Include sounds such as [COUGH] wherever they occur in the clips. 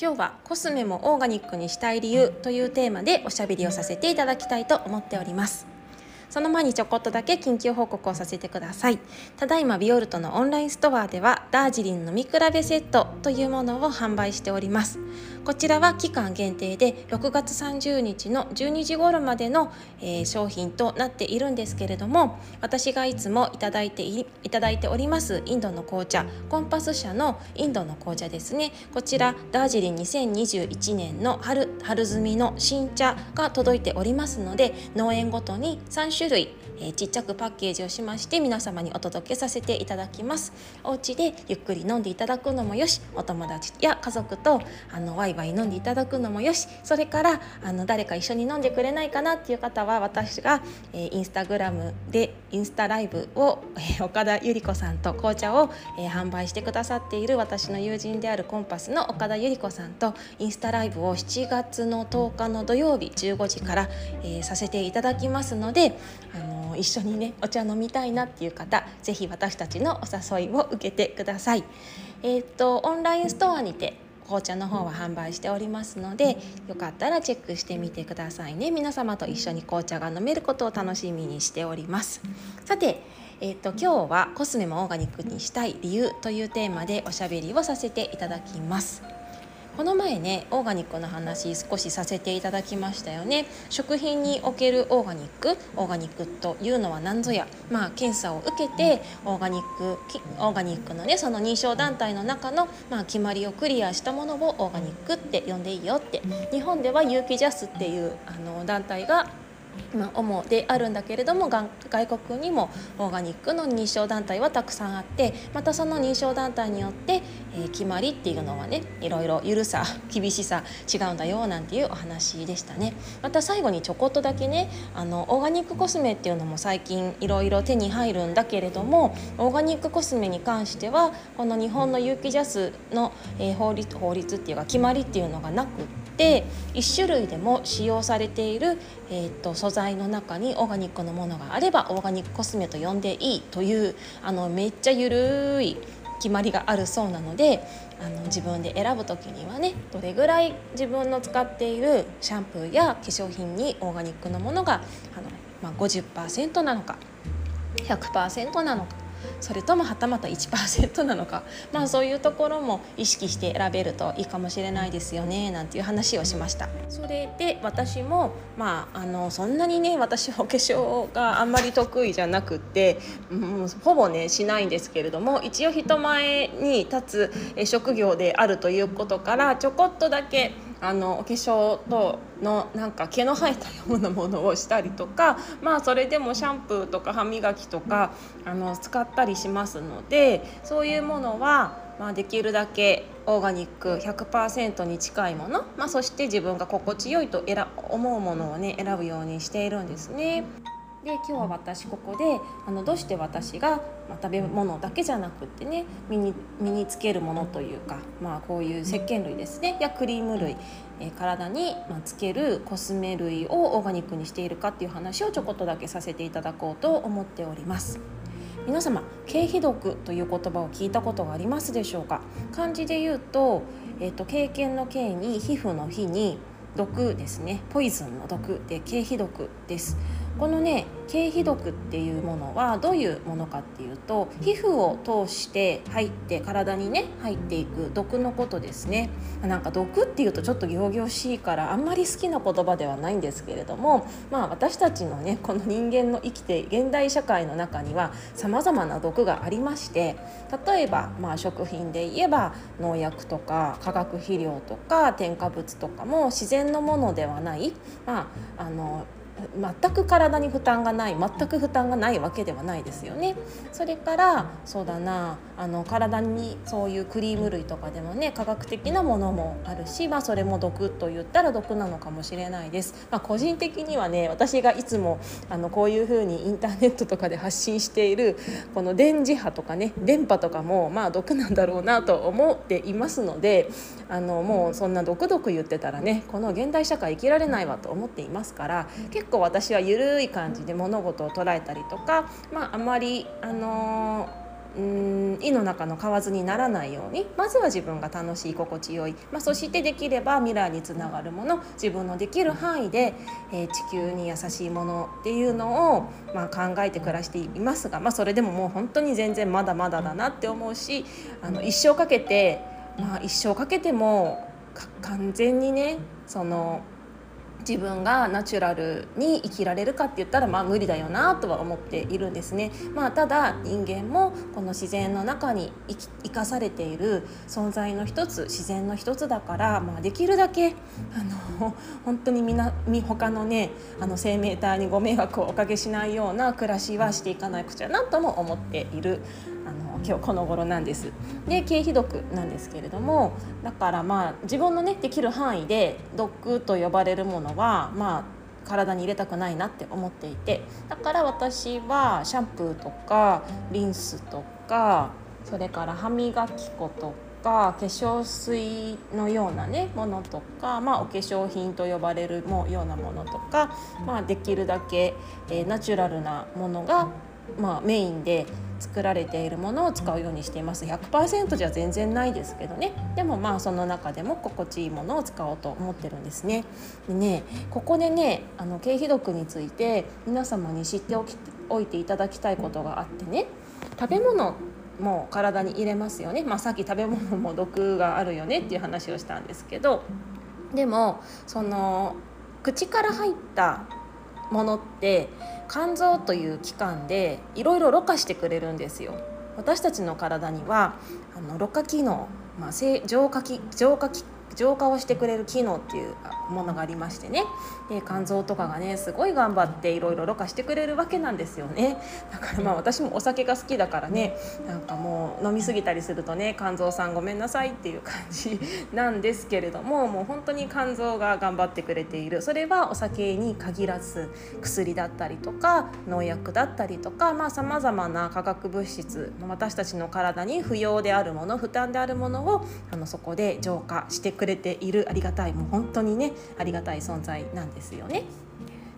今日はコスメもオーガニックにしたい理由というテーマでおしゃべりをさせていただきたいと思っております。その前にちょこっとだけ緊急報告をさせてください。ただいまビオルトのオンラインストアではダージリン飲み比べセットというものを販売しております。こちらは期間限定で6月30日の12時頃までの、えー、商品となっているんですけれども私がいつもいただいていただいておりますインドの紅茶コンパス社のインドの紅茶ですね。こちらダージリン2021年の春春摘みの新茶が届いておりますので農園ごとに3種類えー、ちっちゃくパッケージをしまして皆様にお届けさせていただきます。お家でゆっくり飲んでいただくのもよしお友達や家族とあのワイワイ飲んでいただくのもよしそれからあの誰か一緒に飲んでくれないかなっていう方は私が、えー、インスタグラムでインスタライブを、えー、岡田由里子さんと紅茶を、えー、販売してくださっている私の友人であるコンパスの岡田由里子さんとインスタライブを7月の10日の土曜日15時から、えー、させていただきますのであの一緒にねお茶飲みたいなっていう方是非私たちのお誘いを受けてください。えー、っとオンラインストアにて紅茶の方は販売しておりますのでよかったらチェックしてみてくださいね皆様と一緒に紅茶が飲めることを楽しみにしておりますさてえーと、と今日はコスメもオーガニックにしたい理由というテーマでおしゃべりをさせていただきます。この前ねオーガニックの話少しさせていただきましたよね。食品におけるオーガニックオーガニックというのは何ぞやまあ検査を受けてオーガニックオーガニックのねその認証団体の中のまあ決まりをクリアしたものをオーガニックって呼んでいいよって。日本では有機ジャスっていうあの団体がまあ、主であるんだけれども外国にもオーガニックの認証団体はたくさんあってまたその認証団体によって、えー、決まりっていうのはねいろいろ緩さ [LAUGHS] 厳しさ違うんだよなんていうお話でしたね。また最後にちょこっとだけねあのオーガニックコスメっていうのも最近いろいろ手に入るんだけれどもオーガニックコスメに関してはこの日本の有機ジャスの、えー、法律法律っていうか決まりっていうのがなくって1種類でも使用されている、えーと、素材の中にオーガニックのものがあればオーガニックコスメと呼んでいいというあのめっちゃゆるい決まりがあるそうなのであの自分で選ぶ時にはねどれぐらい自分の使っているシャンプーや化粧品にオーガニックのものがあの、まあ、50%なのか100%なのかそれともはたまた1%なのか。[LAUGHS] まあそういうところも意識して選べるといいかもしれないですよね。なんていう話をしました。それで私もまああのそんなにね私お化粧があんまり得意じゃなくて、うん、ほぼねしないんですけれども一応人前に立つ職業であるということからちょこっとだけあのお化粧とのなんか毛の生えたようなものをしたりとか [LAUGHS] まあそれでもシャンプーとか歯磨きとかあの使ったりしますのでそういうものは、まあ、できるだけオーガニック100%に近いもの、まあ、そして自分が心地よいと思うものをね選ぶようにしているんですね。で今日は私ここであのどうして私が、まあ、食べ物だけじゃなくってね身に身につけるものというか、まあ、こういう石鹸類ですね。やクリーム類、え、体に、ま、つけるコスメ類をオーガニックにしているかっていう話をちょこっとだけさせていただこうと思っております。皆様経皮毒という言葉を聞いたことがありますでしょうか？漢字で言うと,、えーと、経験の経に皮膚の皮に毒ですね。ポイズンの毒で経皮毒です。このね経皮毒っていうものはどういうものかっていうと皮膚を通して入って体にね入っていく毒のことですね。なんか毒っていうとちょっと仰々しいからあんまり好きな言葉ではないんですけれどもまあ私たちのねこの人間の生きて現代社会の中にはさまざまな毒がありまして例えばまあ食品で言えば農薬とか化学肥料とか添加物とかも自然のものではない。まああの全く体に負担がない全く負担がないわけではないですよね。それからそうだなあの体にそういうクリーム類とかでもね科学的なものもあるし、まあ、それも毒と言ったら毒なのかもしれないです。まあ、個人的にはね私がいつもあのこういうふうにインターネットとかで発信しているこの電磁波とかね電波とかもまあ毒なんだろうなと思っていますのであのもうそんな毒々言ってたらねこの現代社会生きられないわと思っていますから結構私は緩い感じで物事を捉えたりとか、まあ、あまりあのーん胃の中の蛙にならないようにまずは自分が楽しい心地よい、まあ、そしてできれば未来につながるもの自分のできる範囲で、えー、地球に優しいものっていうのを、まあ、考えて暮らしていますが、まあ、それでももう本当に全然まだまだだなって思うしあの一生かけて、まあ、一生かけても完全にねその自分がナチュラルに生きられるかって言ったらまあ無理だよなとは思っているんですね。まあ、ただ人間もこの自然の中に生かされている存在の一つ自然の一つだから、まあ、できるだけあの本当にみな他のねあの生命体にご迷惑をおかけしないような暮らしはしていかなくちゃなとも思っている今日この頃なんです。で経費毒なんですけれどもだからまあ自分のねできる範囲で毒と呼ばれるものはまあ体に入れたくないなって思っていてだから私はシャンプーとかリンスとかそれから歯磨き粉とか化粧水のようなねものとか、まあ、お化粧品と呼ばれるもようなものとか、まあ、できるだけ、えー、ナチュラルなものが、まあ、メインで作られているものを使うようにしています。100%じゃ全然ないですけどね。でもまあその中でも心地いいものを使おうと思ってるんですね。でねここでねあの経費毒について皆様に知っておきおいていただきたいことがあってね。食べ物も体に入れますよね、まあ、さっき食べ物も毒があるよねっていう話をしたんですけど。でもその口から入ったものって肝臓という器官でいろいろろ過してくれるんですよ。私たちの体にはあのろ過機能、まあ、浄化浄化浄化をしてくれる機能っていうものがありましてね。で肝臓とかがねすごい頑張っていろいろろ過してくれるわけなんですよね。だからまあ私もお酒が好きだからねなんかもう飲み過ぎたりするとね肝臓さんごめんなさいっていう感じなんですけれどももう本当に肝臓が頑張ってくれている。それはお酒に限らず薬だったりとか農薬だったりとかさまざ、まな化学物質私たちの体に不要であるもの負担であるものをあのそこで浄化してくれているありがたいもう本当にねありがたい存在なんですよね。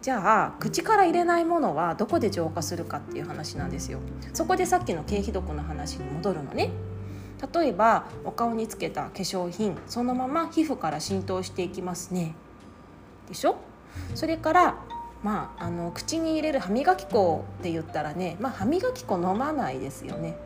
じゃあ口から入れないものはどこで浄化するかっていう話なんですよ。そこでさっきの経費毒の話に戻るのね。例えばお顔につけた化粧品そのまま皮膚から浸透していきますね。でしょ？それからまあ、あの口に入れる歯磨き粉って言ったらね、まあ、歯磨き粉飲まないですよね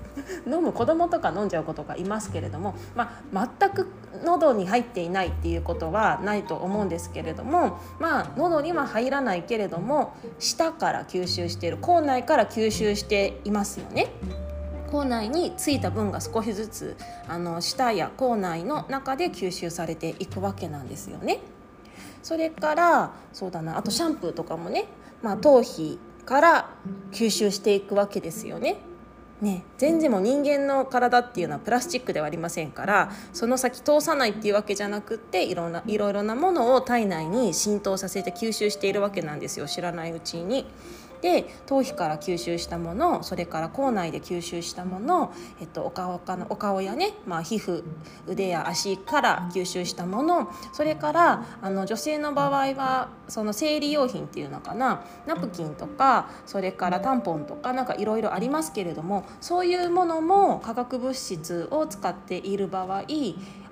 [LAUGHS] 飲む子供とか飲んじゃうことがいますけれども、まあ、全く喉に入っていないっていうことはないと思うんですけれどもまあ喉には入らないけれども舌から吸収している口内から吸収していますよね。口内についた分が少しずつあの舌や口内の中で吸収されていくわけなんですよね。それからそうだなあとシャンプーとかもね、まあ、頭皮から吸収していくわけですよね。ね、全然もう人間の体っていうのはプラスチックではありませんからその先通さないっていうわけじゃなくっていろんないろいろなものを体内に浸透させて吸収しているわけなんですよ知らないうちに。で頭皮から吸収したものそれから口内で吸収したもの、えっと、お顔かのお顔やね、まあ、皮膚腕や足から吸収したものそれからあの女性の場合はその生理用品っていうのかなナプキンとかそれからタンポンとかなんかいろいろありますけれどもそういうものも化学物質を使っている場合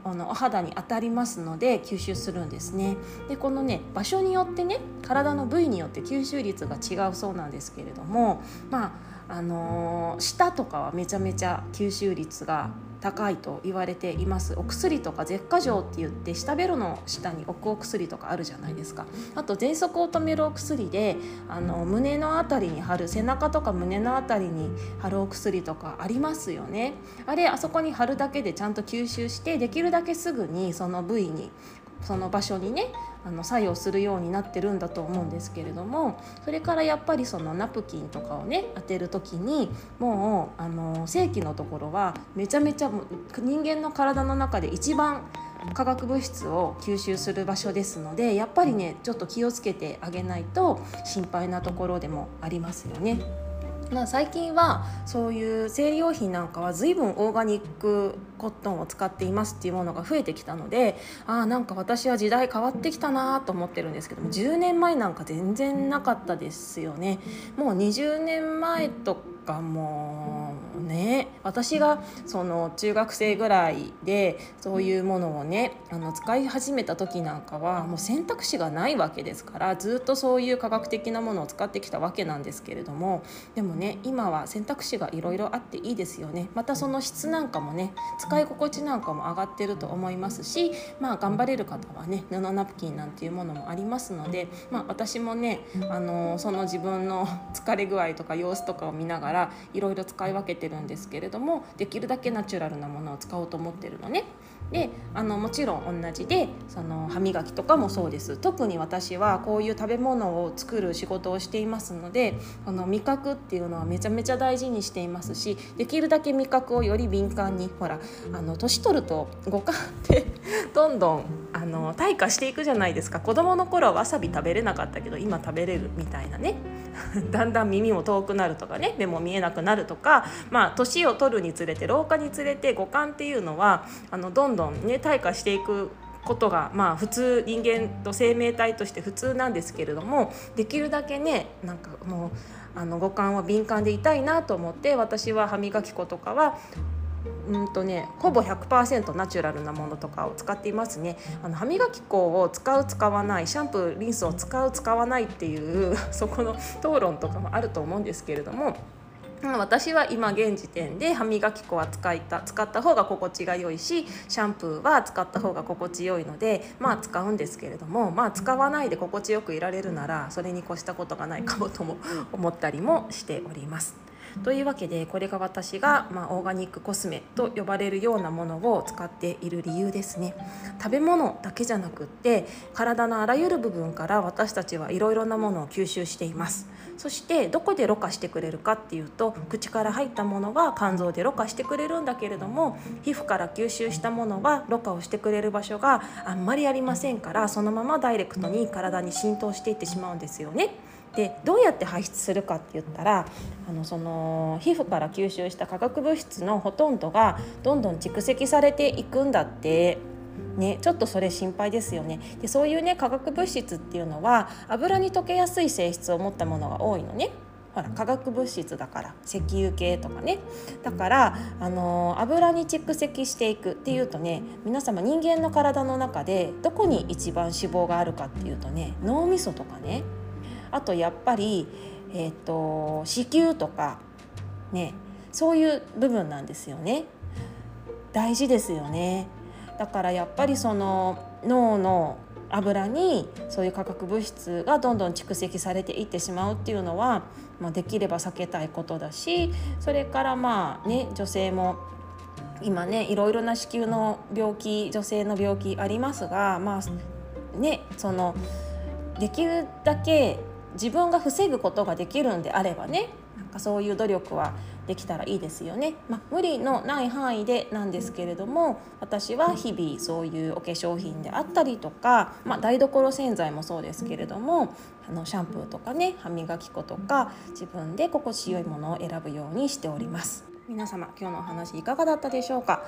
あのお肌に当たりますので吸収するんですね。でこのね場所によってね体の部位によって吸収率が違うそうなんですけれどもまああのー、舌とかはめちゃめちゃ吸収率が高いと言われています。お薬とか舌下錠って言って舌ベロの下に置くお薬とかあるじゃないですか。あと喘息を止めるお薬であの胸の辺りに貼る背中とか胸の辺りに貼るお薬とかありますよね。あれあそこに貼るだけでちゃんと吸収してできるだけすぐにその部位にその場所にねあの作用するようになってるんだと思うんですけれどもそれからやっぱりそのナプキンとかをね当てる時にもうあの正規のところはめちゃめちゃ人間の体の中で一番化学物質を吸収する場所ですのでやっぱりねちょっと気をつけてあげないと心配なところでもありますよね。まあ、最近はそういう生理用品なんかは随分オーガニックコットンを使っていますっていうものが増えてきたのでああなんか私は時代変わってきたなと思ってるんですけども10年前なんか全然なかったですよね。もう20年前とかもね。私がその中学生ぐらいでそういうものをねあの使い始めた時なんかはもう選択肢がないわけですからずっとそういう科学的なものを使ってきたわけなんですけれどもでもね今は選択肢がいろいろあっていいですよね。またその質なんかもね使い心地なんかも上がってると思いますしまあ頑張れる方はね布ナプキンなんていうものもありますので、まあ、私もねあのその自分の疲れ具合とか様子とかを見ながらいろいろ使い分けてるんですけれどもできるだけナチュラルなものを使おうと思ってるのね。であのもちろん同じでその歯磨きとかもそうです。特に私はこういう食べ物を作る仕事をしていますのでこの味覚っていうのはめちゃめちゃ大事にしていますしできるだけ味覚をより敏感にほらあの年取ると五感って [LAUGHS] どんどんあの退化していくじゃないですか。子供の頃はわさび食べれなかったけど今食べれるみたいなね。[LAUGHS] だんだん耳も遠くなるとかね目も見えなくなるとかまあ年を取るにつれて老化につれて五感っていうのはあのどんどんね退化していくことがまあ普通人間と生命体として普通なんですけれどもできるだけねなんかもうあの五感は敏感でいたいなと思って私は歯磨き粉とかはうんとね、ほぼ100%ナチュラルなものとかを使っていますね。あの歯磨き粉を使う使わないシャンプーリンスを使う使わないっていうそこの討論とかもあると思うんですけれども私は今現時点で歯磨き粉は使いた使った方が心地が良いしシャンプーは使った方が心地よいのでまあ使うんですけれどもまあ使わないで心地よくいられるならそれに越したことがないかもとも思ったりもしております。というわけでこれが私が、まあ、オーガニックコスメと呼ばれるようなものを使っている理由ですね食べ物だけじゃなくって体のあらゆる部分から私たちはいろいろなものを吸収していますそしてどこでろ過してくれるかっていうと口から入ったものは肝臓でろ過してくれるんだけれども皮膚から吸収したものはろ過をしてくれる場所があんまりありませんからそのままダイレクトに体に浸透していってしまうんですよね。でどうやって排出するかって言ったらあのその皮膚から吸収した化学物質のほとんどがどんどん蓄積されていくんだって。ね、ちょっとそれ心配ですよね。でそういうね化学物質っていうのは油に溶けやすい性質を持ったものが多いのね。ほら化学物質だから石油系とかね。だからあの油に蓄積していくっていうとね皆様人間の体の中でどこに一番脂肪があるかっていうとね脳みそとかね。あとやっぱり、えーと、子宮とかねそういう部分なんですよね。大事ですよね。だからやっぱりその脳の油にそういう化学物質がどんどん蓄積されていってしまうっていうのは、まあ、できれば避けたいことだしそれからまあね女性も今ねいろいろな子宮の病気女性の病気ありますがまあねそのできるだけ自分が防ぐことができるんであればねなんかそういう努力はできたらいいですよね、まあ、無理のない範囲でなんですけれども私は日々そういうお化粧品であったりとか、まあ、台所洗剤もそうですけれどもあのシャンプーとかね歯磨き粉とか自分で心地よいものを選ぶようにしております。皆様今日のお話いかがだったでしょうか？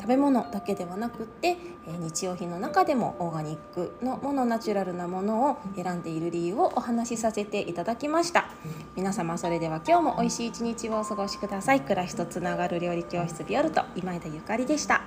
食べ物だけではなくって、え日用品の中でもオーガニックのものナチュラルなものを選んでいる理由をお話しさせていただきました。皆様それでは今日も美味しい一日をお過ごしください。暮らしとつながる料理教室ビオルト今枝ゆかりでした。